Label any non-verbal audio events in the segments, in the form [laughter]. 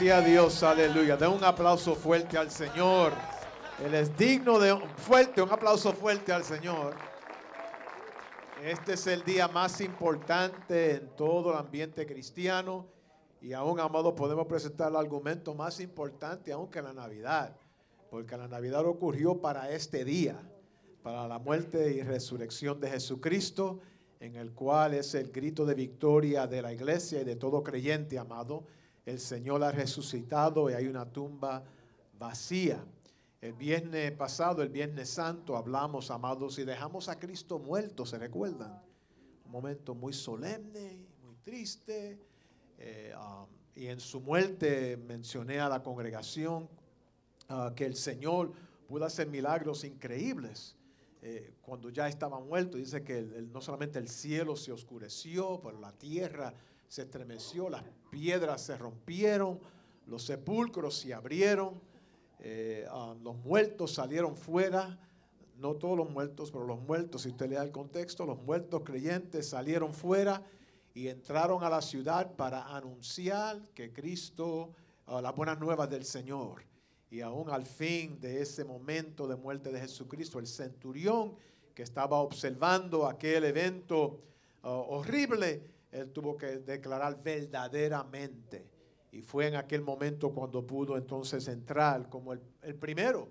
Gloria a Dios, aleluya. Den un aplauso fuerte al Señor. Él es digno de un fuerte, un aplauso fuerte al Señor. Este es el día más importante en todo el ambiente cristiano y aún, amado, podemos presentar el argumento más importante aún que la Navidad, porque la Navidad ocurrió para este día, para la muerte y resurrección de Jesucristo, en el cual es el grito de victoria de la iglesia y de todo creyente, amado. El Señor ha resucitado y hay una tumba vacía. El viernes pasado, el viernes santo, hablamos, amados, y dejamos a Cristo muerto, ¿se recuerdan? Un momento muy solemne, muy triste. Eh, um, y en su muerte mencioné a la congregación uh, que el Señor pudo hacer milagros increíbles. Eh, cuando ya estaba muerto, dice que no solamente el cielo se oscureció, pero la tierra se estremeció, las piedras se rompieron, los sepulcros se abrieron eh, ah, los muertos salieron fuera, no todos los muertos, pero los muertos, si usted lea el contexto, los muertos creyentes salieron fuera y entraron a la ciudad para anunciar que Cristo, uh, las buenas nuevas del Señor. Y aún al fin de ese momento de muerte de Jesucristo, el centurión que estaba observando aquel evento ah, horrible, él tuvo que declarar verdaderamente y fue en aquel momento cuando pudo entonces entrar como el, primero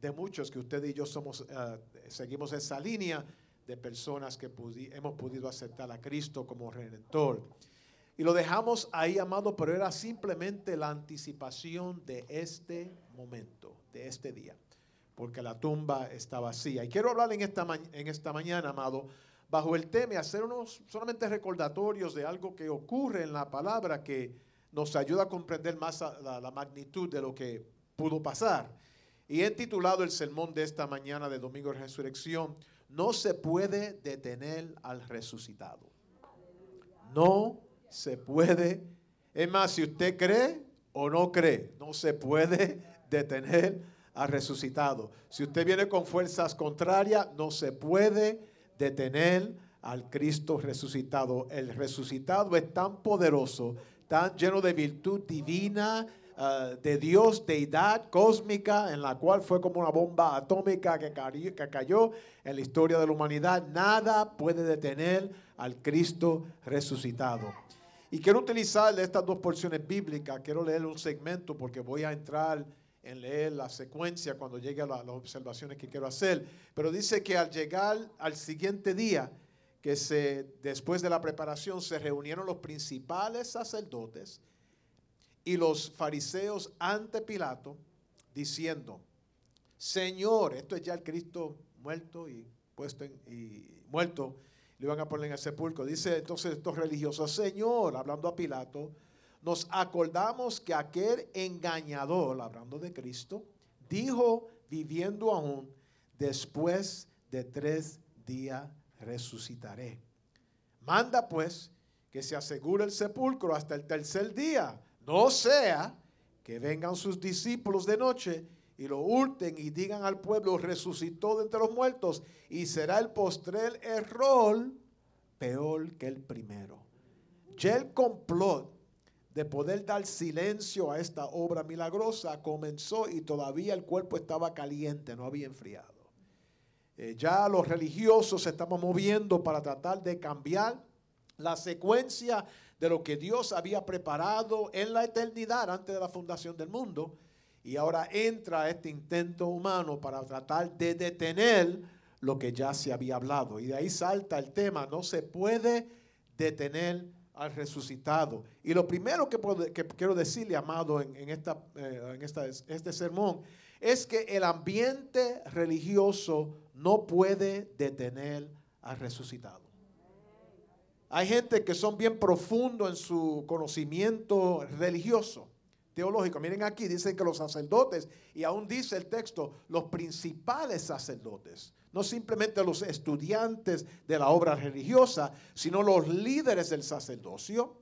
de muchos que usted y yo somos, eh, seguimos esa línea de personas que hemos podido aceptar a Cristo como redentor. Y lo dejamos ahí, amado, pero era simplemente la anticipación de este momento, de este día, porque la tumba está vacía. Y quiero hablar en esta, en esta mañana, amado, bajo el tema, hacer unos solamente recordatorios de algo que ocurre en la palabra que nos ayuda a comprender más la, magnitud de lo que pudo pasar. Y he titulado el sermón de esta mañana de Domingo de Resurrección, no se puede detener al resucitado. No se puede. Es más, si usted cree o no cree, no se puede [laughs] detener al resucitado. Si usted viene con fuerzas contrarias, no se puede detener al Cristo resucitado. El resucitado es tan poderoso tan lleno de virtud divina, ah, de Dios, deidad cósmica, en la cual fue como una bomba atómica que cayó, que cayó en la historia de la humanidad. Nada puede detener al Cristo resucitado. Y quiero utilizar estas dos porciones bíblicas, quiero leer un segmento porque voy a entrar en leer la secuencia cuando llegue a las observaciones que quiero hacer. Pero dice que al llegar al siguiente día, que se, después de la preparación se reunieron los principales sacerdotes y los fariseos ante Pilato, diciendo, Señor, esto es ya el Cristo muerto y puesto muerto, le iban a poner en el sepulcro. Dice entonces estos religiosos, Señor, hablando a Pilato, nos acordamos que aquel engañador, hablando de Cristo, dijo, viviendo aún, después de tres días resucitaré. Manda pues que se asegure el sepulcro hasta el tercer día, no sea que vengan sus discípulos de noche y lo hurten y digan al pueblo, resucitó de entre los muertos, y será el postrer error peor que el primero. Ya el complot de poder dar silencio a esta obra milagrosa comenzó y todavía el cuerpo estaba caliente, no había enfriado. Eh, ya los religiosos se estaban moviendo para tratar de cambiar la secuencia de lo que Dios había preparado en la eternidad antes de la fundación del mundo. Y ahora entra este intento humano para tratar de detener lo que ya se había hablado. Y de ahí salta el tema, no se puede detener al resucitado. Y lo primero que, quiero decirle, amado, en, esta, eh, en esta, este sermón, es que el ambiente religioso no puede detener al resucitado. Hay gente que son bien profundo en su conocimiento religioso, Miren aquí, dicen que los sacerdotes, y aún dice el texto, los principales sacerdotes, no simplemente los estudiantes de la obra religiosa, sino los líderes del sacerdocio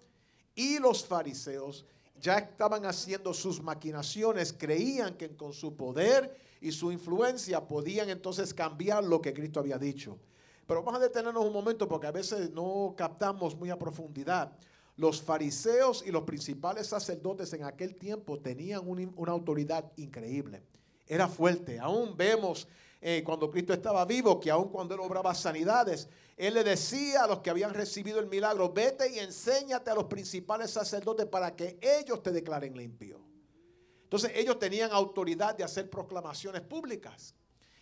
y los fariseos ya estaban haciendo sus maquinaciones, creían que con su poder y su influencia podían entonces cambiar lo que Cristo había dicho. Pero vamos a detenernos un momento porque a veces no captamos muy a profundidad. Los fariseos y los principales sacerdotes en aquel tiempo tenían una autoridad increíble. Era fuerte. Aún vemos eh, cuando Cristo estaba vivo que aún cuando él obraba sanidades, él le decía a los que habían recibido el milagro, vete y enséñate a los principales sacerdotes para que ellos te declaren limpio. Entonces ellos tenían autoridad de hacer proclamaciones públicas.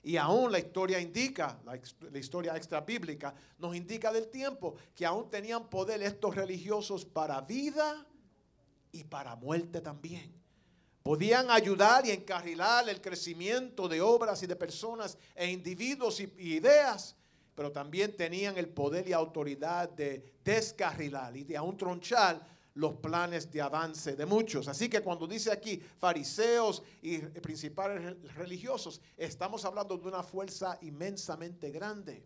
Y aún la historia indica, la, historia extra bíblica nos indica del tiempo que aún tenían poder estos religiosos para vida y para muerte también. Podían ayudar y encarrilar el crecimiento de obras y de personas e individuos y, y ideas, pero también tenían el poder y autoridad de descarrilar y de aún tronchar los planes de avance de muchos. Así que cuando dice aquí fariseos y principales religiosos, estamos hablando de una fuerza inmensamente grande.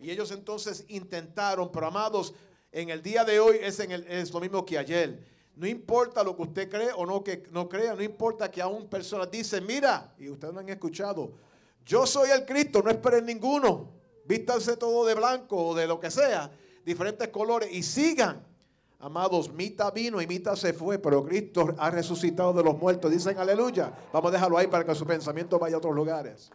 Y ellos entonces intentaron, pero amados, en el día de hoy es, en el, es lo mismo que ayer. No importa lo que usted cree o no que no crea, no importa que aún personas dicen, mira, y ustedes no han escuchado, yo soy el Cristo, no esperen ninguno, vístanse todo de blanco o de lo que sea, diferentes colores y sigan Amados, Mita vino y Mita se fue, pero Cristo ha resucitado de los muertos. Dicen aleluya. Vamos a dejarlo ahí para que su pensamiento vaya a otros lugares.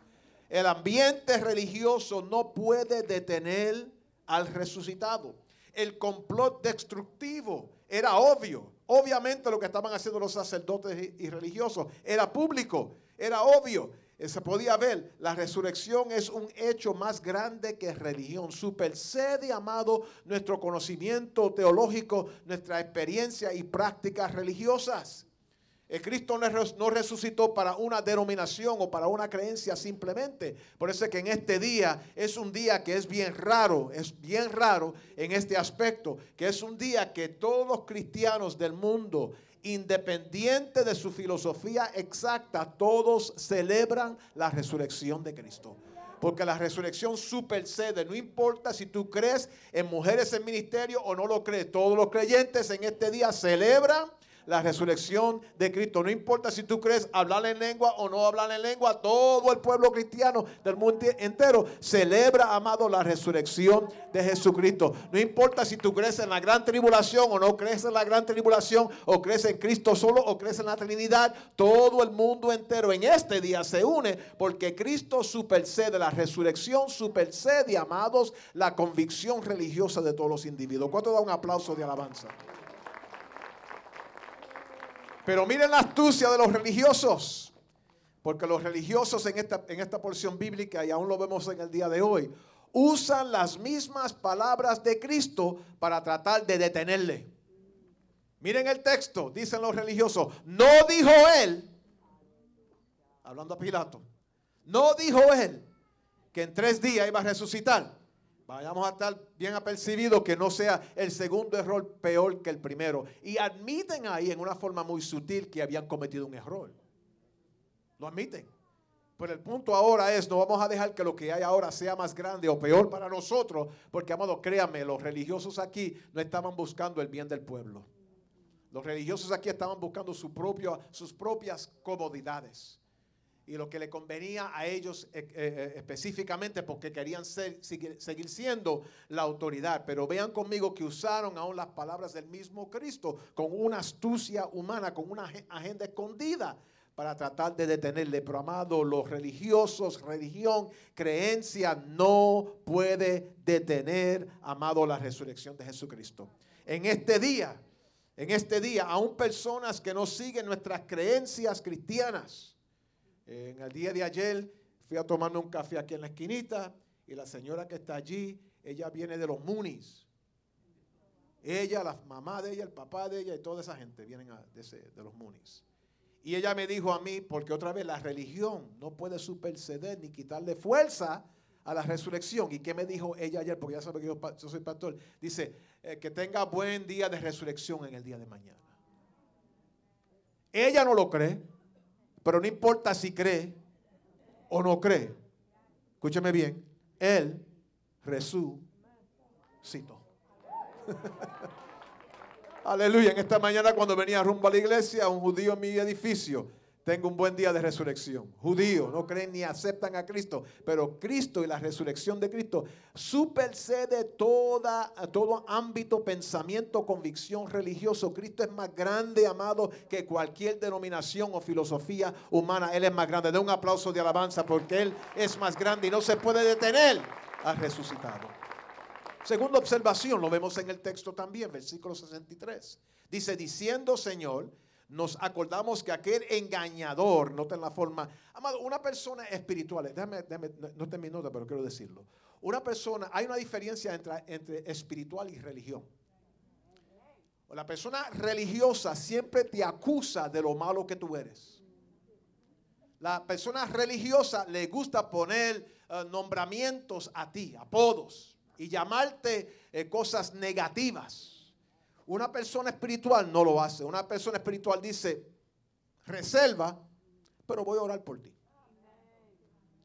El ambiente religioso no puede detener al resucitado. El complot destructivo era obvio. Obviamente lo que estaban haciendo los sacerdotes y religiosos era público, era obvio. Eh, se podía ver, la resurrección es un hecho más grande que religión. Supercede, amado, nuestro conocimiento teológico, nuestra experiencia y prácticas religiosas. El Cristo no resucitó para una denominación o para una creencia simplemente. Por eso es que en este día es un día que es bien raro, es bien raro en este aspecto, que es un día que todos los cristianos del mundo independiente de su filosofía exacta, todos celebran la resurrección de Cristo. Porque la resurrección supercede, no importa si tú crees en mujeres en ministerio o no lo crees, todos los creyentes en este día celebran la resurrección de Cristo. No importa si tú crees hablar en lengua o no hablar en lengua, todo el pueblo cristiano del mundo entero celebra, amado, la resurrección de Jesucristo. No importa si tú crees en la gran tribulación o no crees en la gran tribulación, o crees en Cristo solo o crees en la Trinidad, todo el mundo entero en este día se une porque Cristo supercede, la resurrección supercede, amados, la convicción religiosa de todos los individuos. ¿Cuánto da un aplauso de alabanza? Pero miren la astucia de los religiosos. Porque los religiosos en esta, en esta porción bíblica, y aún lo vemos en el día de hoy, usan las mismas palabras de Cristo para tratar de detenerle. Miren el texto, dicen los religiosos, no dijo él, hablando a Pilato, no dijo él que en tres días iba a resucitar. Vayamos a estar bien apercibidos que no sea el segundo error peor que el primero. Y admiten ahí en una forma muy sutil que habían cometido un error. Lo admiten. Pero el punto ahora es, no vamos a dejar que lo que hay ahora sea más grande o peor para nosotros, porque, amado, créanme, los religiosos aquí no estaban buscando el bien del pueblo. Los religiosos aquí estaban buscando sus propias comodidades y lo que le convenía a ellos eh, eh, eh, específicamente porque querían seguir, siendo la autoridad. Pero vean conmigo que usaron aún las palabras del mismo Cristo con una astucia humana, con una agenda escondida para tratar de detenerle. Pero amado, los religiosos, religión, creencia no puede detener, amado, la resurrección de Jesucristo. En este día, en este día, aún personas que no siguen nuestras creencias cristianas, en el día de ayer fui a tomarme un café aquí en la esquinita y la señora que está allí, ella viene de los Munis. Ella, la mamá de ella, el papá de ella y toda esa gente vienen de, los Munis. Y ella me dijo a mí, porque otra vez la religión no puede superceder ni quitarle fuerza a la resurrección. ¿Y qué me dijo ella ayer? Porque ya sabe que yo, soy pastor. Dice, eh, que tenga buen día de resurrección en el día de mañana. Ella no lo cree. Pero no importa si cree o no cree. Escúcheme bien. Él resucitó. [laughs] Aleluya. En esta mañana cuando venía rumbo a la iglesia, un judío en mi edificio tenga un buen día de resurrección. Judíos no creen ni aceptan a Cristo, pero Cristo y la resurrección de Cristo supersede toda, todo ámbito, pensamiento, convicción religioso. Cristo es más grande, amado, que cualquier denominación o filosofía humana. Él es más grande. De un aplauso de alabanza porque Él es más grande y no se puede detener. Ha resucitado. Segunda observación, lo vemos en el texto también, versículo 63. Dice, diciendo Señor, nos acordamos que aquel engañador, noten la forma, amado, una persona espiritual, déjame, déjame no mi nota, pero quiero decirlo. Una persona, hay una diferencia entre, entre espiritual y religión. La persona religiosa siempre te acusa de lo malo que tú eres. La persona religiosa le gusta poner eh, nombramientos a ti, apodos, y llamarte eh, cosas negativas. Una persona espiritual no lo hace. Una persona espiritual dice, reserva, pero voy a orar por ti.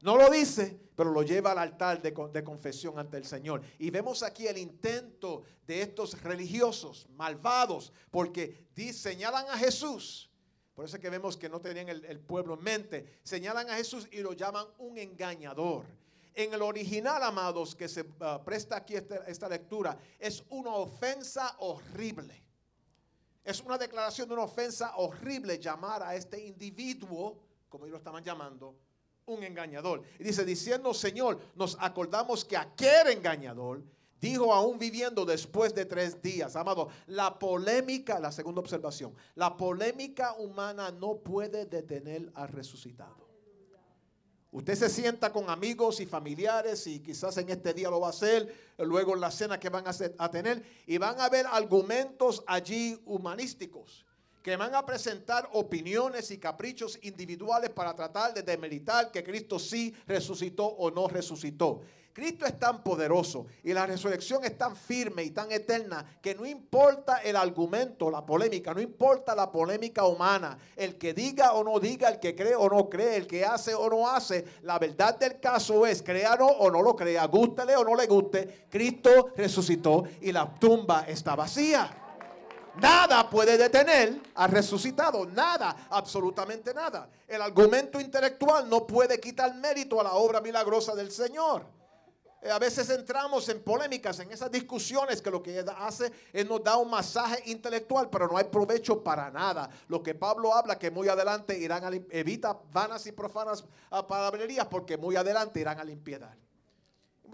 No lo dice, pero lo lleva al altar de, confesión ante el Señor. Y vemos aquí el intento de estos religiosos malvados, porque señalan a Jesús. Por eso es que vemos que no tenían el pueblo en mente. Señalan a Jesús y lo llaman un engañador. En el original, amados, que se ah, presta aquí esta, lectura, es una ofensa horrible. Es una declaración de una ofensa horrible llamar a este individuo, como ellos lo estaban llamando, un engañador. Y dice, diciendo, Señor, nos acordamos que aquel engañador dijo aún viviendo después de tres días. Amado, la polémica, la segunda observación, la polémica humana no puede detener al resucitado. Usted se sienta con amigos y familiares y quizás en este día lo va a hacer, luego en la cena que van a, a tener y van a ver argumentos allí humanísticos que van a presentar opiniones y caprichos individuales para tratar de demeritar que Cristo sí resucitó o no resucitó. Cristo es tan poderoso y la resurrección es tan firme y tan eterna que no importa el argumento, la polémica, no importa la polémica humana, el que diga o no diga, el que cree o no cree, el que hace o no hace, la verdad del caso es, créalo o no lo crea, gústele o no le guste, Cristo resucitó y la tumba está vacía. Nada puede detener al resucitado, nada, absolutamente nada. El argumento intelectual no puede quitar mérito a la obra milagrosa del Señor. Eh, a veces entramos en polémicas, en esas discusiones que lo que hace es nos da un masaje intelectual, pero no hay provecho para nada. Lo que Pablo habla que muy adelante irán a evita vanas y profanas ah, palabrerías porque muy adelante irán a la impiedad.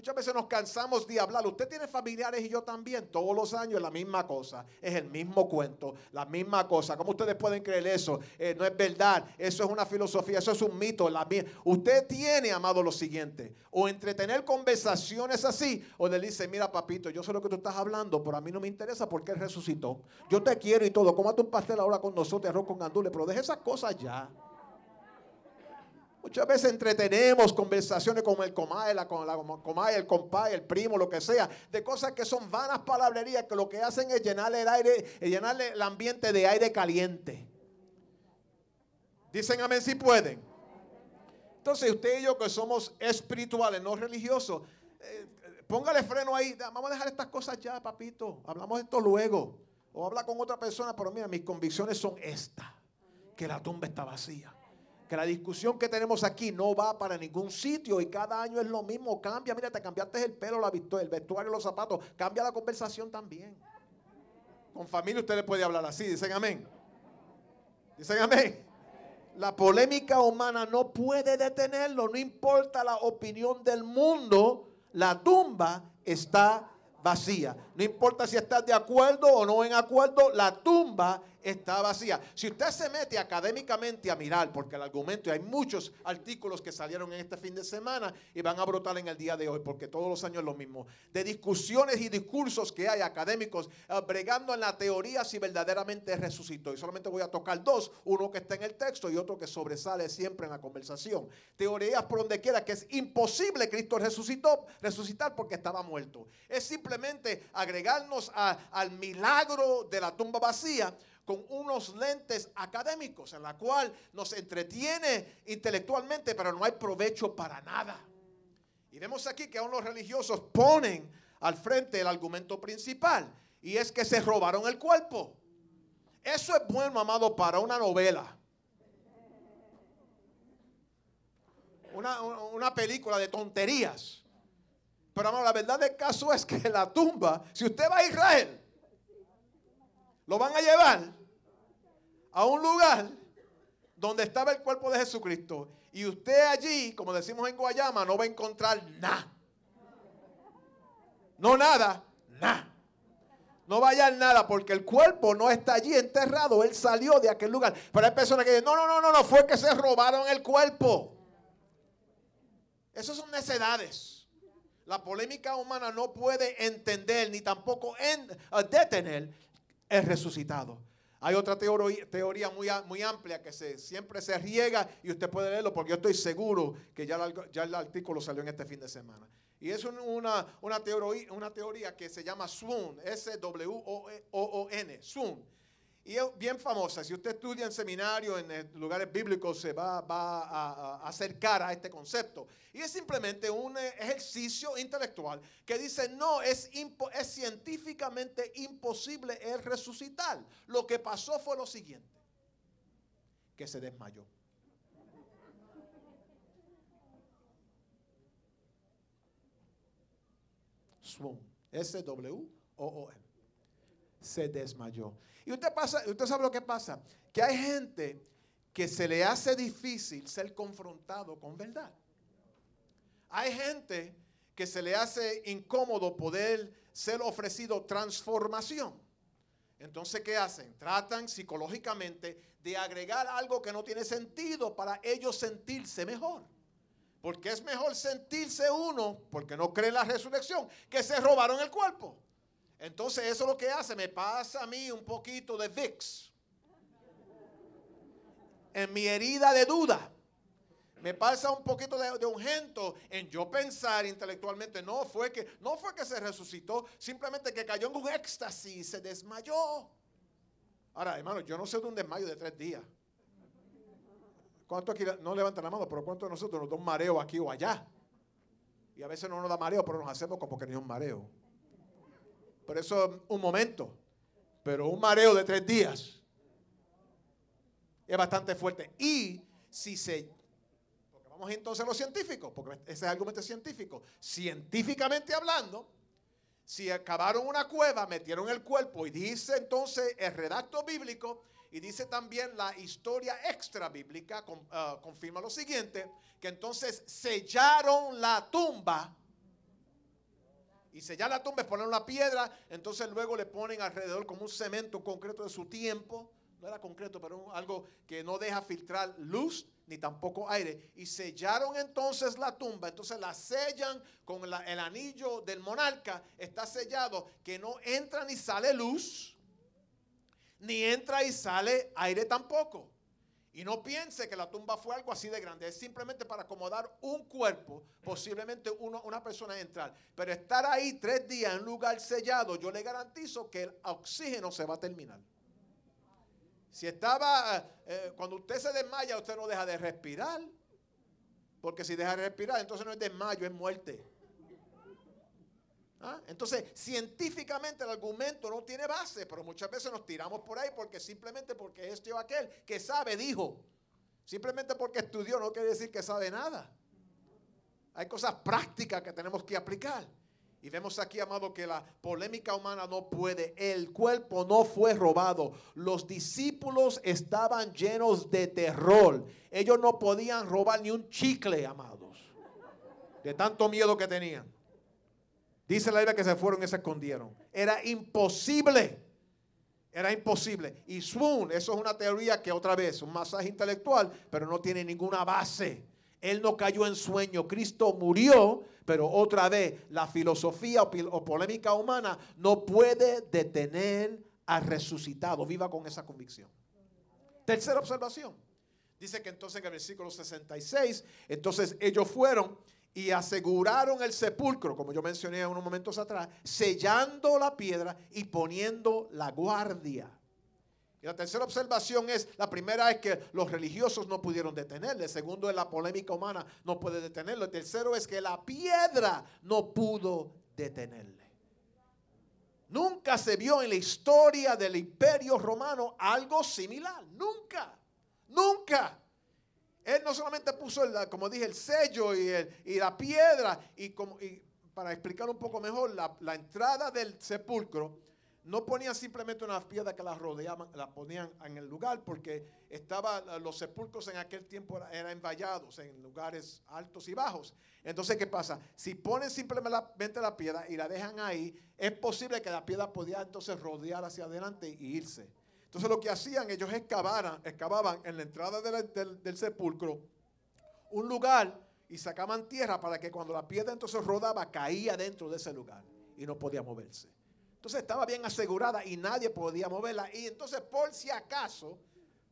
Muchas veces nos cansamos de hablar. Usted tiene familiares y yo también. Todos los años es la misma cosa. Es el mismo cuento, la misma cosa. ¿Cómo ustedes pueden creer eso? Eh, no es verdad. Eso es una filosofía, eso es un mito. La usted tiene, amado, lo siguiente. O entretener conversaciones así. O le dice, mira papito, yo sé lo que tú estás hablando, pero a mí no me interesa porque él resucitó. Yo te quiero y todo. Cómate un pastel ahora con nosotros, arroz con gandules. Pero deje esas cosas ya. Muchas veces entretenemos conversaciones con el comay, la, con la comay, el compay, el primo, lo que sea, de cosas que son vanas palabrerías que lo que hacen es llenarle el aire, llenarle el ambiente de aire caliente. Dicen amén si pueden. Entonces usted y yo que somos espirituales, no religiosos, eh, póngale freno ahí. Vamos a dejar estas cosas ya, papito. Hablamos de esto luego. O habla con otra persona, pero mira, mis convicciones son estas. Que la tumba está vacía que la discusión que tenemos aquí no va para ningún sitio y cada año es lo mismo. Cambia, mira, te cambiaste el pelo, la el vestuario, los zapatos. Cambia la conversación también. Con familia usted le puede hablar así. Dicen amén. Dicen amén. La polémica humana no puede detenerlo. No importa la opinión del mundo. La tumba está vacía. No importa si estás de acuerdo o no en acuerdo, la tumba está vacía. Si usted se mete académicamente a mirar, porque el argumento, y hay muchos artículos que salieron en este fin de semana y van a brotar en el día de hoy, porque todos los años es lo mismo, de discusiones y discursos que hay académicos eh, bregando en la teoría si verdaderamente resucitó. Y solamente voy a tocar dos, uno que está en el texto y otro que sobresale siempre en la conversación. Teorías por donde quiera que es imposible Cristo resucitó, resucitar porque estaba muerto. Es simplemente agregarnos al milagro de la tumba vacía con unos lentes académicos en la cual nos entretiene intelectualmente, pero no hay provecho para nada. Y vemos aquí que aún los religiosos ponen al frente el argumento principal, y es que se robaron el cuerpo. Eso es bueno, amado, para una novela. una, una película de tonterías. Pero amado, la verdad del caso es que la tumba, si usted va a Israel, lo van a llevar a un lugar donde estaba el cuerpo de Jesucristo. Y usted allí, como decimos en Guayama, no va a encontrar nada. No nada, nada. No vaya a nada porque el cuerpo no está allí enterrado. Él salió de aquel lugar. Pero hay personas que dicen, no, no, no, no, no, fue que se robaron el cuerpo. Esas son necedades. La polémica humana no puede entender ni tampoco detener el resucitado. Hay otra teoría, muy, muy, amplia que se, siempre se riega y usted puede leerlo porque yo estoy seguro que ya, ya el artículo salió en este fin de semana. Y es una, una, teoría, una teoría que se llama Swoon, S-W-O-O-N, Swoon. Y es bien famosa. Si usted estudia en seminario, en lugares bíblicos, se va, a, acercar a este concepto. Y es simplemente un ejercicio intelectual que dice, no, es, es científicamente imposible el resucitar. Lo que pasó fue lo siguiente, que se desmayó. Swoon, S-W-O-O-N. Se desmayó. Y usted, pasa, usted sabe lo que pasa, que hay gente que se le hace difícil ser confrontado con verdad. Hay gente que se le hace incómodo poder ser ofrecido transformación. Entonces, ¿qué hacen? Tratan psicológicamente de agregar algo que no tiene sentido para ellos sentirse mejor. Porque es mejor sentirse uno, porque no cree en la resurrección, que se robaron el cuerpo. Entonces eso es lo que hace, me pasa a mí un poquito de VIX. En mi herida de duda. Me pasa un poquito de, de ungento en yo pensar intelectualmente, no fue que no fue que se resucitó, simplemente que cayó en un éxtasis, se desmayó. Ahora, hermano, yo no sé de un desmayo de tres días. ¿Cuántos aquí no levantan la mano? Pero ¿cuántos de nosotros nos da un mareo aquí o allá? Y a veces no nos da mareo, pero nos hacemos como que ni un mareo. Por eso un momento. Pero un mareo de tres días es bastante fuerte. Y si se... Porque vamos entonces a lo científico, porque ese es el argumento científico. Científicamente hablando, si acabaron una cueva, metieron el cuerpo y dice entonces el redacto bíblico y dice también la historia extra bíblica, ah, confirma lo siguiente, que entonces sellaron la tumba y sellar la tumba es poner una piedra, entonces luego le ponen alrededor como un cemento concreto de su tiempo. No era concreto, pero algo que no deja filtrar luz ni tampoco aire. Y sellaron entonces la tumba. Entonces la sellan con el anillo del monarca. Está sellado que no entra ni sale luz, ni entra y sale aire tampoco. Y no piense que la tumba fue algo así de grande. Es simplemente para acomodar un cuerpo, posiblemente una persona entrar. Pero estar ahí tres días en un lugar sellado, yo le garantizo que el oxígeno se va a terminar. Si estaba, eh, eh, cuando usted se desmaya, usted no deja de respirar. Porque si deja de respirar, entonces no es desmayo, es muerte. ¿Ah? Entonces, científicamente el argumento no tiene base, pero muchas veces nos tiramos por ahí porque simplemente porque este o aquel que sabe dijo. Simplemente porque estudió no quiere decir que sabe nada. Hay cosas prácticas que tenemos que aplicar. Y vemos aquí, amado, que la polémica humana no puede. El cuerpo no fue robado. Los discípulos estaban llenos de terror. Ellos no podían robar ni un chicle, amados. De tanto miedo que tenían. Dice la Biblia que se fueron y se escondieron. Era imposible. Era imposible. Y swoon, eso es una teoría que otra vez, un masaje intelectual, pero no tiene ninguna base. Él no cayó en sueño. Cristo murió, pero otra vez la filosofía o, polémica humana no puede detener al resucitado. Viva con esa convicción. Tercera observación. Dice que entonces en el versículo 66, entonces ellos fueron y aseguraron el sepulcro, como yo mencioné unos momentos atrás, sellando la piedra y poniendo la guardia. Y la tercera observación es, la primera es que los religiosos no pudieron detenerle, segundo es la polémica humana no puede detenerlo, el tercero es que la piedra no pudo detenerle. Nunca se vio en la historia del imperio romano algo similar, nunca, nunca. Él no solamente puso, como dije, el sello y, y la piedra, y, como, para explicar un poco mejor, la, entrada del sepulcro no ponían simplemente una piedra que la rodeaban, la ponían en el lugar porque estaba, los sepulcros en aquel tiempo eran envallados en lugares altos y bajos. Entonces, ¿qué pasa? Si ponen simplemente la piedra y la dejan ahí, es posible que la piedra podía entonces rodear hacia adelante y irse. Entonces lo que hacían, ellos excavaban, en la entrada del, del sepulcro un lugar y sacaban tierra para que cuando la piedra entonces rodaba, caía dentro de ese lugar y no podía moverse. Entonces estaba bien asegurada y nadie podía moverla. Y entonces por si acaso,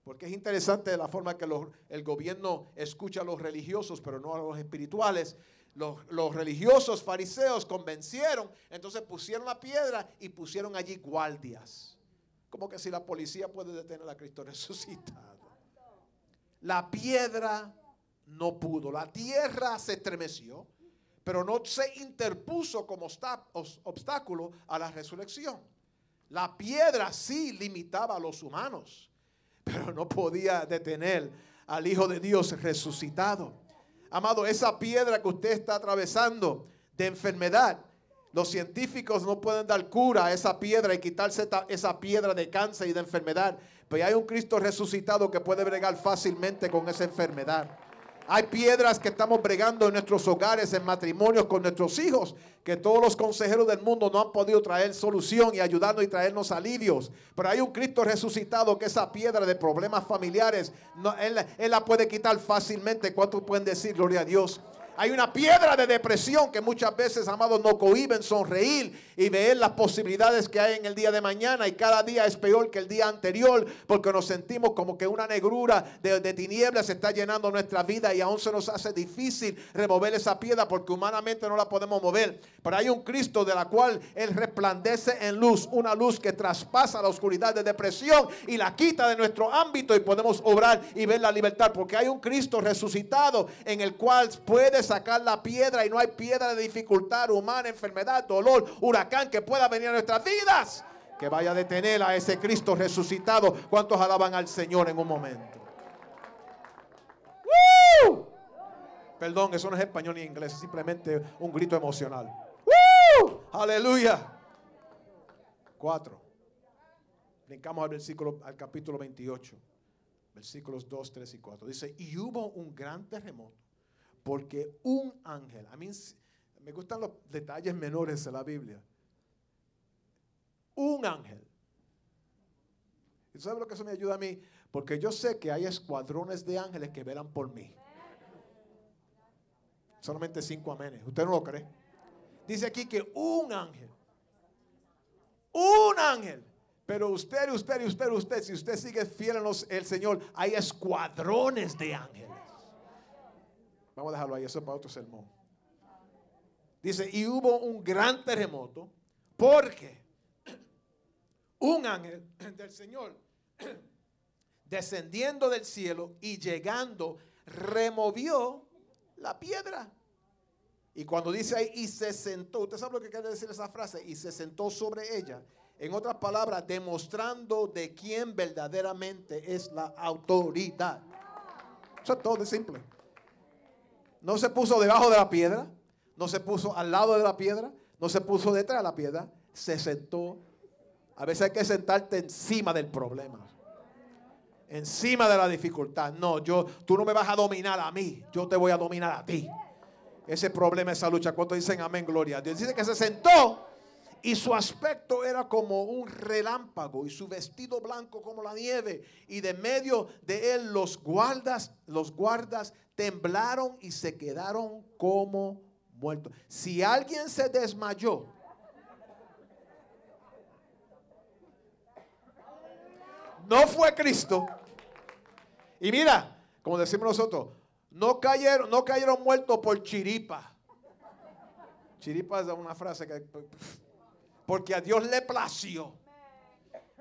porque es interesante la forma que el gobierno escucha a los religiosos, pero no a los espirituales. Los, los, religiosos fariseos convencieron, entonces pusieron la piedra y pusieron allí guardias. Como que si la policía puede detener a Cristo [laughs] resucitado. La piedra no pudo, la tierra se estremeció pero no se interpuso como obstáculo a la resurrección. La piedra sí limitaba a los humanos, pero no podía detener al Hijo de Dios resucitado. Amado, esa piedra que usted está atravesando de enfermedad, los científicos no pueden dar cura a esa piedra y quitarse esa piedra de cáncer y de enfermedad. Pero hay un Cristo resucitado que puede bregar fácilmente con esa enfermedad. Hay piedras que estamos bregando en nuestros hogares, en matrimonios con nuestros hijos, que todos los consejeros del mundo no han podido traer solución y ayudarnos y traernos alivios. Pero hay un Cristo resucitado que esa piedra de problemas familiares, él, él la puede quitar fácilmente. ¿Cuántos pueden decir gloria a Dios? Hay una piedra de depresión que muchas veces, amados, nos cohiben sonreír y ver las posibilidades que hay en el día de mañana. Y cada día es peor que el día anterior porque nos sentimos como que una negrura de, de tinieblas está llenando nuestra vida y aún se nos hace difícil remover esa piedra porque humanamente no la podemos mover. Pero hay un Cristo de la cual Él resplandece en luz, una luz que traspasa la oscuridad de depresión y la quita de nuestro ámbito y podemos obrar y ver la libertad porque hay un Cristo resucitado en el cual puedes sacar la piedra y no hay piedra de dificultad humana, enfermedad, dolor, huracán que pueda venir a nuestras vidas. Que vaya a detener a ese Cristo resucitado. ¿Cuántos alaban al Señor en un momento? Perdón, eso no es español ni inglés, es simplemente un grito emocional. Aleluya. Cuatro. Brincamos al versículo, al capítulo 28, versículos 2, 3 y 4. Dice, y hubo un gran terremoto porque un ángel, a mí me gustan los detalles menores de la Biblia. Un ángel. ¿Y sabes lo que eso me ayuda a mí? Porque yo sé que hay escuadrones de ángeles que velan por mí. Solamente cinco amenes. ¿Usted no lo cree? Dice aquí que un ángel. Un ángel. Pero usted, usted, usted, usted, si usted sigue fiel en el Señor, hay escuadrones de ángeles. Vamos a dejarlo ahí, eso es para otro sermón. Dice, y hubo un gran terremoto porque un ángel del Señor [clears throat] descendiendo del cielo y llegando removió la piedra. Y cuando dice ahí, y se sentó, usted sabe lo que quiere decir esa frase, y se sentó sobre ella. En otras palabras, demostrando de quién verdaderamente es la autoridad. Eso es todo de simple. No se puso debajo de la piedra, no se puso al lado de la piedra, no se puso detrás de la piedra, se sentó. A veces hay que sentarte encima del problema. Encima de la dificultad. No, yo, tú no me vas a dominar a mí, yo te voy a dominar a ti. Ese problema, esa lucha. ¿Cuántos dicen amén, gloria Dios? Dice que se sentó y su aspecto era como un relámpago y su vestido blanco como la nieve. Y de medio de él los guardas, los guardas temblaron y se quedaron como muertos. Si alguien se desmayó, no fue Cristo. Y mira, como decimos nosotros, no cayeron, no cayeron muertos por chiripa. Chiripa es una frase que porque a Dios le plació.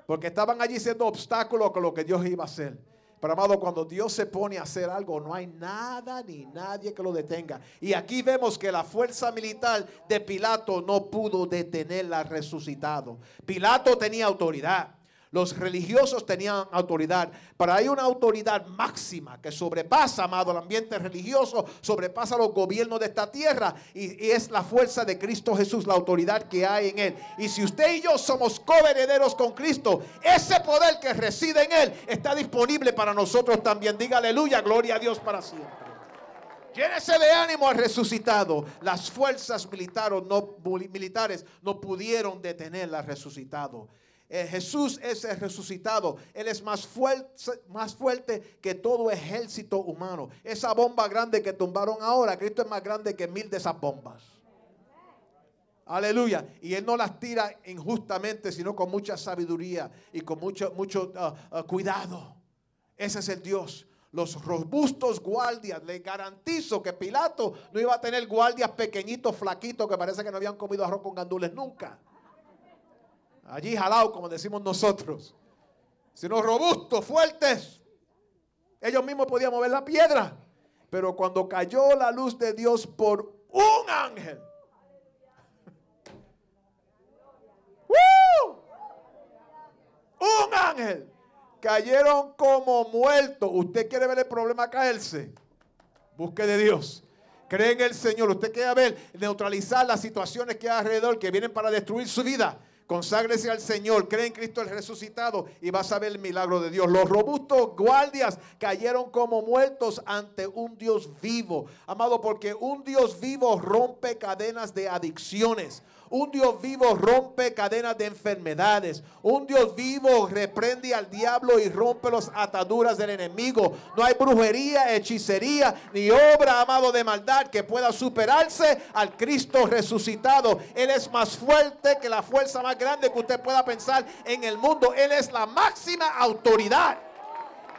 Porque estaban allí siendo obstáculos con lo que Dios iba a hacer. Pero amado, cuando Dios se pone a hacer algo, no hay nada ni nadie que lo detenga. Y aquí vemos que la fuerza militar de Pilato no pudo detenerla resucitado. Pilato tenía autoridad. Los religiosos tenían autoridad, pero hay una autoridad máxima que sobrepasa, amado, el ambiente religioso, sobrepasa los gobiernos de esta tierra y, es la fuerza de Cristo Jesús, la autoridad que hay en Él. Y si usted y yo somos coherederos con Cristo, ese poder que reside en Él está disponible para nosotros también. Diga aleluya, gloria a Dios para siempre. Llénese de ánimo al resucitado. Las fuerzas militares no, militares no pudieron detener al resucitado. Eh, Jesús es el resucitado. Él es más fuerte, más fuerte que todo ejército humano. Esa bomba grande que tumbaron ahora, Cristo es más grande que mil de esas bombas. Aleluya. Y Él no las tira injustamente, sino con mucha sabiduría y con mucho, mucho uh, cuidado. Ese es el Dios. Los robustos guardias, le garantizo que Pilato no iba a tener guardias pequeñitos, flaquitos, que parece que no habían comido arroz con gandules nunca allí jalado, como decimos nosotros, sino robustos, fuertes. Ellos mismos podían mover la piedra. Pero cuando cayó la luz de Dios por un ángel, [laughs] un ángel, cayeron como muertos. ¿Usted quiere ver el problema caerse? Busque de Dios. Cree en el Señor. Usted quiere ver, neutralizar las situaciones que hay alrededor que vienen para destruir su vida. Conságrese al Señor, cree en Cristo el resucitado y vas a ver el milagro de Dios. Los robustos guardias cayeron como muertos ante un Dios vivo. Amado, porque un Dios vivo rompe cadenas de adicciones. Un Dios vivo rompe cadenas de enfermedades. Un Dios vivo reprende al diablo y rompe las ataduras del enemigo. No hay brujería, hechicería, ni obra, amado, de maldad que pueda superarse al Cristo resucitado. Él es más fuerte que la fuerza más grande que usted pueda pensar en el mundo. Él es la máxima autoridad.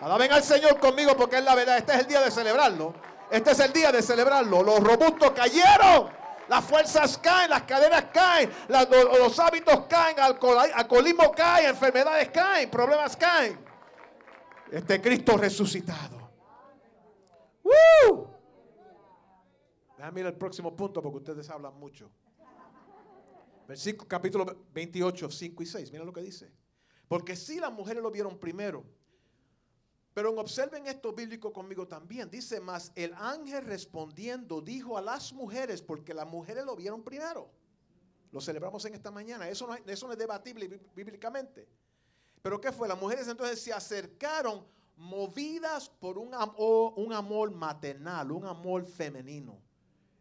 Alaben al Señor conmigo porque es la verdad. Este es el día de celebrarlo. Este es el día de celebrarlo. Los robustos cayeron las fuerzas caen, las cadenas caen, los, hábitos caen, alcoholismo cae, enfermedades caen, problemas caen. Este Cristo resucitado. ¡Woo! Déjame ir al próximo punto porque ustedes hablan mucho. Versículo capítulo 28, 5 y 6. Mira lo que dice. Porque si las mujeres lo vieron primero, pero observen esto bíblico conmigo también. Dice más, el ángel respondiendo dijo a las mujeres, porque las mujeres lo vieron primero. Lo celebramos en esta mañana. Eso no, eso es debatible bíblicamente. Pero ¿qué fue? Las mujeres entonces se acercaron movidas por un amor, un amor maternal, un amor femenino.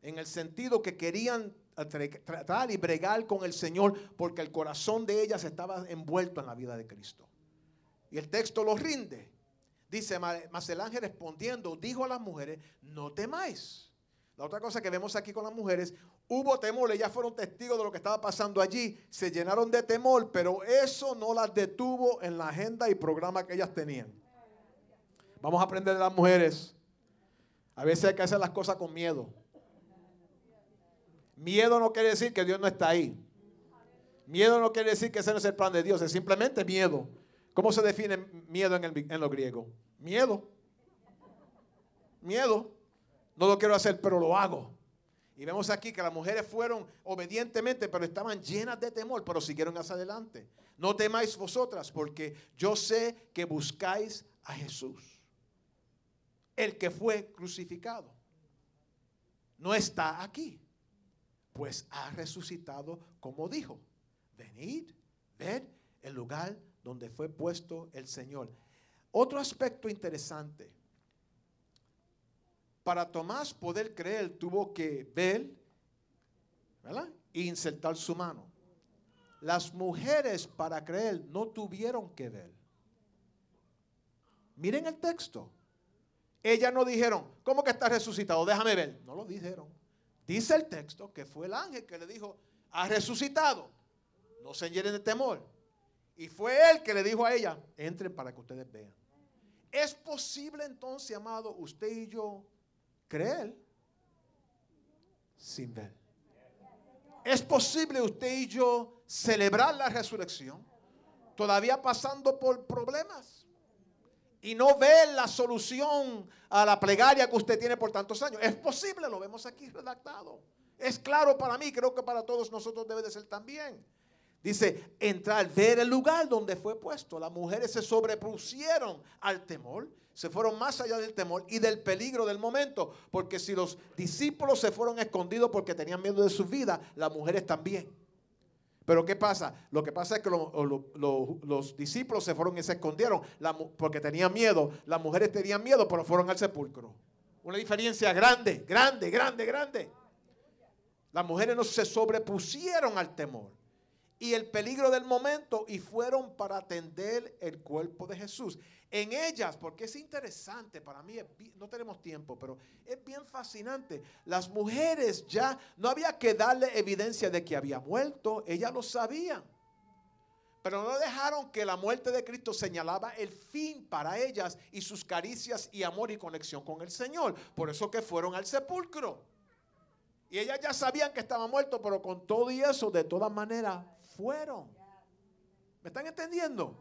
En el sentido que querían tratar y bregar con el Señor porque el corazón de ellas estaba envuelto en la vida de Cristo. Y el texto lo rinde. Dice, mas el ángel respondiendo, dijo a las mujeres, no temáis. La otra cosa que vemos aquí con las mujeres, hubo temor, ellas fueron testigos de lo que estaba pasando allí, se llenaron de temor, pero eso no las detuvo en la agenda y programa que ellas tenían. Vamos a aprender de las mujeres. A veces hay que hacer las cosas con miedo. Miedo no quiere decir que Dios no está ahí. Miedo no quiere decir que ese no es el plan de Dios, es simplemente miedo. ¿Cómo se define miedo en, el, en lo griego? Miedo. Miedo. No lo quiero hacer, pero lo hago. Y vemos aquí que las mujeres fueron obedientemente, pero estaban llenas de temor, pero siguieron hacia adelante. No temáis vosotras, porque yo sé que buscáis a Jesús, el que fue crucificado. No está aquí, pues ha resucitado como dijo. Venid, ved el lugar donde fue puesto el Señor. Otro aspecto interesante. Para Tomás poder creer, tuvo que ver ¿verdad? e insertar su mano. Las mujeres para creer no tuvieron que ver. Miren el texto. Ellas no dijeron, ¿cómo que está resucitado? Déjame ver. No lo dijeron. Dice el texto que fue el ángel que le dijo, ha resucitado. No se llenen de temor. Y fue él que le dijo a ella, entren para que ustedes vean. ¿Es posible entonces, amado, usted y yo creer sin ver? ¿Es posible usted y yo celebrar la resurrección todavía pasando por problemas? Y no ver la solución a la plegaria que usted tiene por tantos años. Es posible, lo vemos aquí redactado. Es claro para mí, creo que para todos nosotros debe de ser también. Dice, entrar, ver el lugar donde fue puesto. Las mujeres se sobrepusieron al temor, se fueron más allá del temor y del peligro del momento. Porque si los discípulos se fueron escondidos porque tenían miedo de su vida, las mujeres también. Pero ¿qué pasa? Lo que pasa es que los discípulos se fueron y se escondieron porque tenían miedo. Las mujeres tenían miedo, pero fueron al sepulcro. Una diferencia grande, grande, grande, grande. Las mujeres no se sobrepusieron al temor y el peligro del momento y fueron para atender el cuerpo de Jesús. En ellas, porque es interesante, para mí no tenemos tiempo, pero es bien fascinante. Las mujeres ya no había que darle evidencia de que había muerto, ellas lo sabían. Pero no dejaron que la muerte de Cristo señalaba el fin para ellas y sus caricias y amor y conexión con el Señor. Por eso que fueron al sepulcro. Y ellas ya sabían que estaba muerto, pero con todo y eso, de todas maneras, fueron. ¿Me están entendiendo?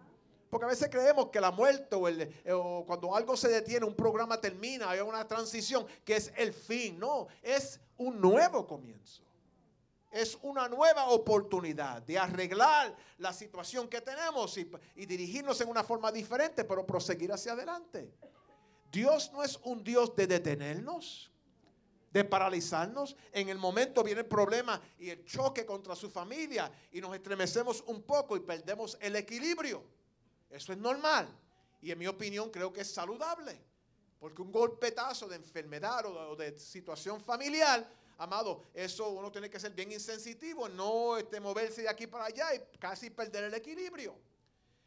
Porque a veces creemos que la muerte eh, o, cuando algo se detiene, un programa termina, hay una transición que es el fin. No, es un nuevo comienzo. Es una nueva oportunidad de arreglar la situación que tenemos y dirigirnos en una forma diferente, pero proseguir hacia adelante. Dios no es un Dios de detenernos, de paralizarnos. En el momento viene el problema y el choque contra su familia y nos estremecemos un poco y perdemos el equilibrio. Eso es normal y en mi opinión creo que es saludable. Porque un golpetazo de enfermedad o de, situación familiar, amado, eso uno tiene que ser bien insensitivo, no este, moverse de aquí para allá y casi perder el equilibrio.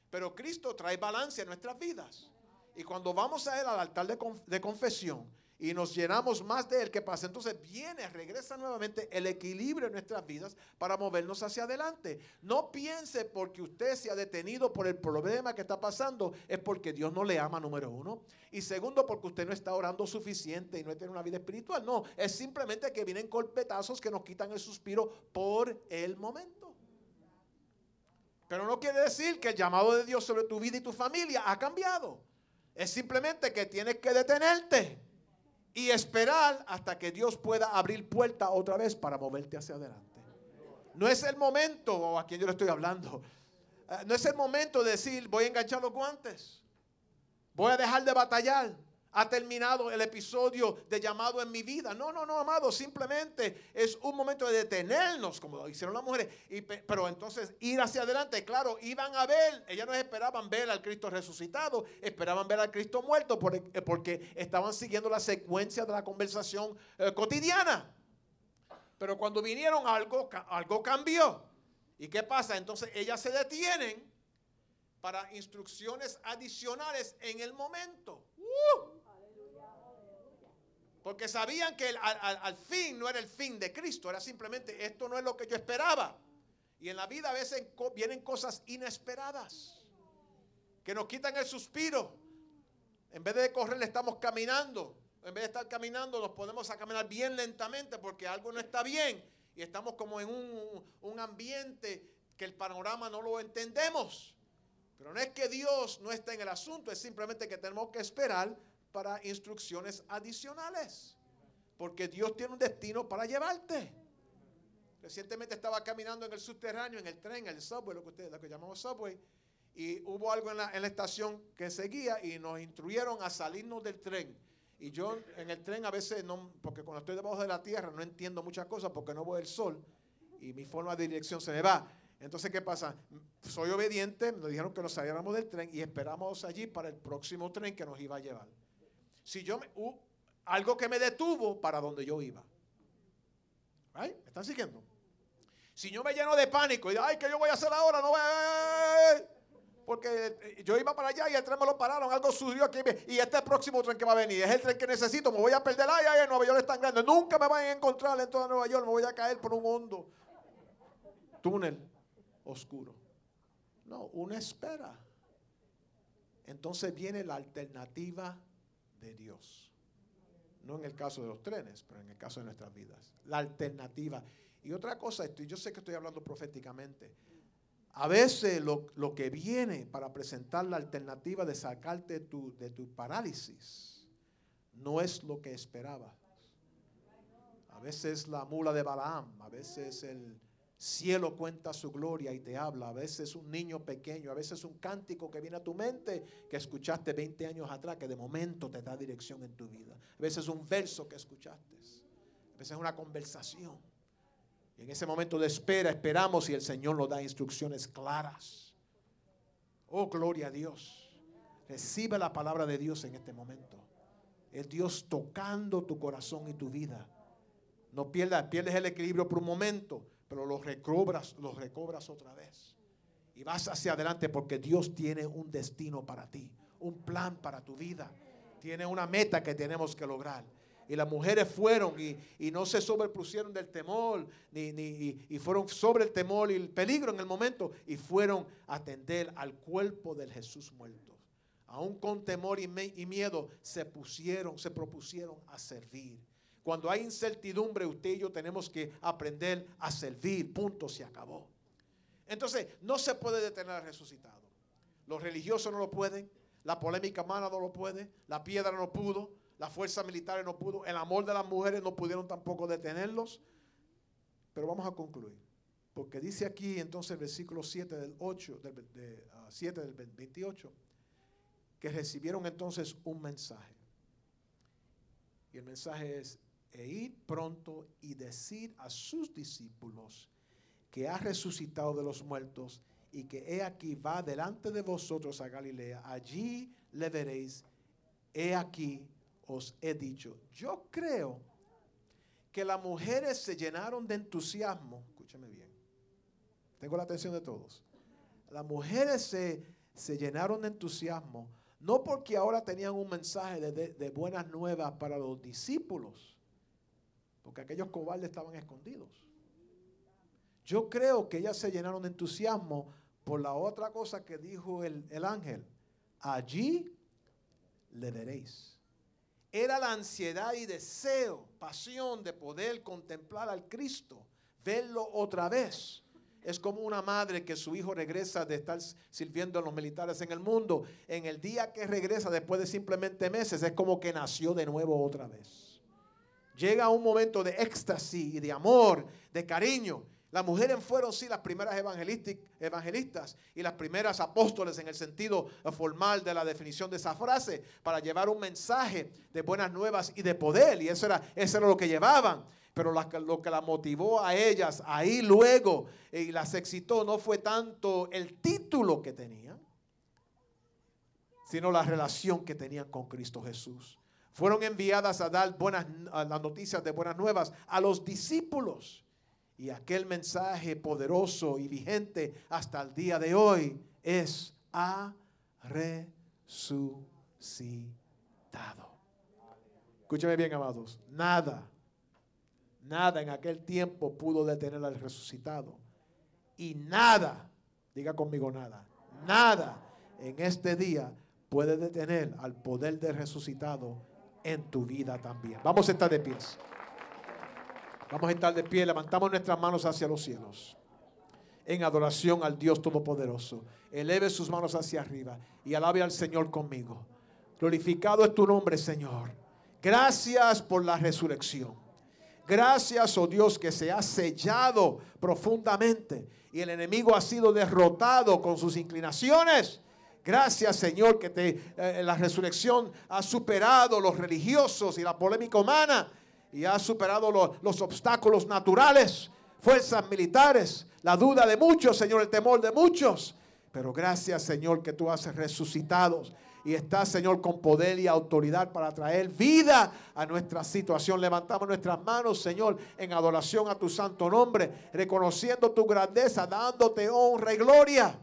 Pero Cristo trae balance a nuestras vidas. Y cuando vamos a Él al altar de, de confesión, y nos llenamos más de Él, ¿qué pasa? Entonces viene, regresa nuevamente el equilibrio en nuestras vidas para movernos hacia adelante. No piense porque usted se ha detenido por el problema que está pasando, es porque Dios no le ama, número uno. Y segundo, porque usted no está orando suficiente y no tiene una vida espiritual. No, es simplemente que vienen golpetazos que nos quitan el suspiro por el momento. Pero no quiere decir que el llamado de Dios sobre tu vida y tu familia ha cambiado. Es simplemente que tienes que detenerte y esperar hasta que Dios pueda abrir puerta otra vez para moverte hacia adelante. No es el momento, o a quien yo le estoy hablando, eh, no es el momento de decir voy a enganchar los guantes, voy a dejar de batallar ha terminado el episodio de llamado en mi vida. No, no, no, amado, simplemente es un momento de detenernos, como lo hicieron las mujeres, pero entonces ir hacia adelante. Claro, iban a ver, ellas no esperaban ver al Cristo resucitado, esperaban ver al Cristo muerto eh, porque estaban siguiendo la secuencia de la conversación eh, cotidiana. Pero cuando vinieron algo, algo cambió. ¿Y qué pasa? Entonces ellas se detienen para instrucciones adicionales en el momento. ¡Uh! Porque sabían que al, fin no era el fin de Cristo, era simplemente esto no es lo que yo esperaba. Y en la vida a veces vienen cosas inesperadas que nos quitan el suspiro. En vez de correr, estamos caminando. En vez de estar caminando, nos podemos a caminar bien lentamente porque algo no está bien. Y estamos como en un, un ambiente que el panorama no lo entendemos. Pero no es que Dios no esté en el asunto, es simplemente que tenemos que esperar para instrucciones adicionales. Porque Dios tiene un destino para llevarte. Recientemente estaba caminando en el subterráneo, en el tren, en el subway, lo que ustedes lo que llamamos subway, y hubo algo en la, estación que seguía y nos instruyeron a salirnos del tren. Y yo en el tren a veces no, porque cuando estoy debajo de la tierra no entiendo muchas cosas porque no voy el sol y mi forma de dirección se me va. Entonces, ¿qué pasa? Soy obediente, nos dijeron que nos saliéramos del tren y esperamos allí para el próximo tren que nos iba a llevar si yo me, algo que me detuvo para donde yo iba. ¿Me están siguiendo? Si yo me lleno de pánico y de, ay, ¿qué yo voy a hacer ahora? No voy a... Porque eh, yo iba para allá y el tren me lo pararon, algo sucedió aquí. Y este próximo tren que va a venir es el tren que necesito. Me voy a perder. Ay, ay, Nueva York es tan grande. Nunca me van a encontrar en toda Nueva York. Me voy a caer por un hondo túnel oscuro. No, una espera. Entonces viene la alternativa de Dios. No en el caso de los trenes, pero en el caso de nuestras vidas. La alternativa. Y otra cosa, esto, yo sé que estoy hablando proféticamente. A veces lo, que viene para presentar la alternativa de sacarte tu, de tu parálisis no es lo que esperabas. A veces la mula de Balaam, a veces el, Cielo cuenta su gloria y te habla. A veces un niño pequeño, a veces un cántico que viene a tu mente que escuchaste 20 años atrás, que de momento te da dirección en tu vida. A veces un verso que escuchaste. A veces una conversación. Y en ese momento de espera esperamos y el Señor nos da instrucciones claras. Oh, gloria a Dios. Recibe la palabra de Dios en este momento. Es Dios tocando tu corazón y tu vida. No pierdas, pierdes el equilibrio por un momento pero los recobras, los recobras otra vez. Y vas hacia adelante porque Dios tiene un destino para ti, un plan para tu vida. Tiene una meta que tenemos que lograr. Y las mujeres fueron y, no se sobrepusieron del temor, ni, ni, y, fueron sobre el temor y el peligro en el momento, y fueron a atender al cuerpo del Jesús muerto. Aún con temor y, y miedo se pusieron, se propusieron a servir. Cuando hay incertidumbre, usted y yo tenemos que aprender a servir. Punto, se acabó. Entonces, no se puede detener al resucitado. Los religiosos no lo pueden, la polémica humana no lo puede, la piedra no pudo, la fuerza militar no pudo, el amor de las mujeres no pudieron tampoco detenerlos. Pero vamos a concluir. Porque dice aquí entonces el versículo 7 del 8, del, 7 ah, del 28, que recibieron entonces un mensaje. Y el mensaje es, e ir pronto y decir a sus discípulos que ha resucitado de los muertos y que he aquí va delante de vosotros a Galilea. Allí le veréis. He aquí os he dicho. Yo creo que las mujeres se llenaron de entusiasmo. Escúchame bien. Tengo la atención de todos. Las mujeres se, se llenaron de entusiasmo. No porque ahora tenían un mensaje de, de buenas nuevas para los discípulos porque aquellos cobardes estaban escondidos. Yo creo que ellas se llenaron de entusiasmo por la otra cosa que dijo el, el ángel. Allí le veréis. Era la ansiedad y deseo, pasión de poder contemplar al Cristo, verlo otra vez. Es como una madre que su hijo regresa de estar sirviendo a los militares en el mundo. En el día que regresa, después de simplemente meses, es como que nació de nuevo otra vez llega un momento de éxtasis y de amor, de cariño. Las mujeres fueron, sí, las primeras evangelistas y las primeras apóstoles en el sentido formal de la definición de esa frase, para llevar un mensaje de buenas nuevas y de poder. Y eso era, eso era lo que llevaban. Pero lo que la motivó a ellas ahí luego y las excitó no fue tanto el título que tenían, sino la relación que tenían con Cristo Jesús fueron enviadas a dar buenas, las noticias de buenas nuevas a los discípulos. Y aquel mensaje poderoso y vigente hasta el día de hoy es ha resucitado. Escúchame bien, amados. Nada, nada en aquel tiempo pudo detener al resucitado. Y nada, diga conmigo nada, nada en este día puede detener al poder del resucitado en tu vida también. Vamos a estar de pie. Vamos a estar de pie. Levantamos nuestras manos hacia los cielos. En adoración al Dios Todopoderoso. Eleve sus manos hacia arriba y alabe al Señor conmigo. Glorificado es tu nombre, Señor. Gracias por la resurrección. Gracias, oh Dios, que se ha sellado profundamente y el enemigo ha sido derrotado con sus inclinaciones Gracias Señor que te, eh, la resurrección ha superado los religiosos y la polémica humana y ha superado los obstáculos naturales, fuerzas militares, la duda de muchos, Señor, el temor de muchos. Pero gracias Señor que tú has resucitado y estás, Señor, con poder y autoridad para traer vida a nuestra situación. Levantamos nuestras manos, Señor, en adoración a tu santo nombre, reconociendo tu grandeza, dándote honra y gloria.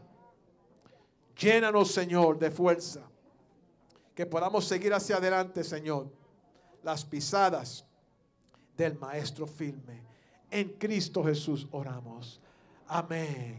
Llénanos, Señor, de fuerza. Que podamos seguir hacia adelante, Señor. Las pisadas del Maestro firme. En Cristo Jesús oramos. Amén.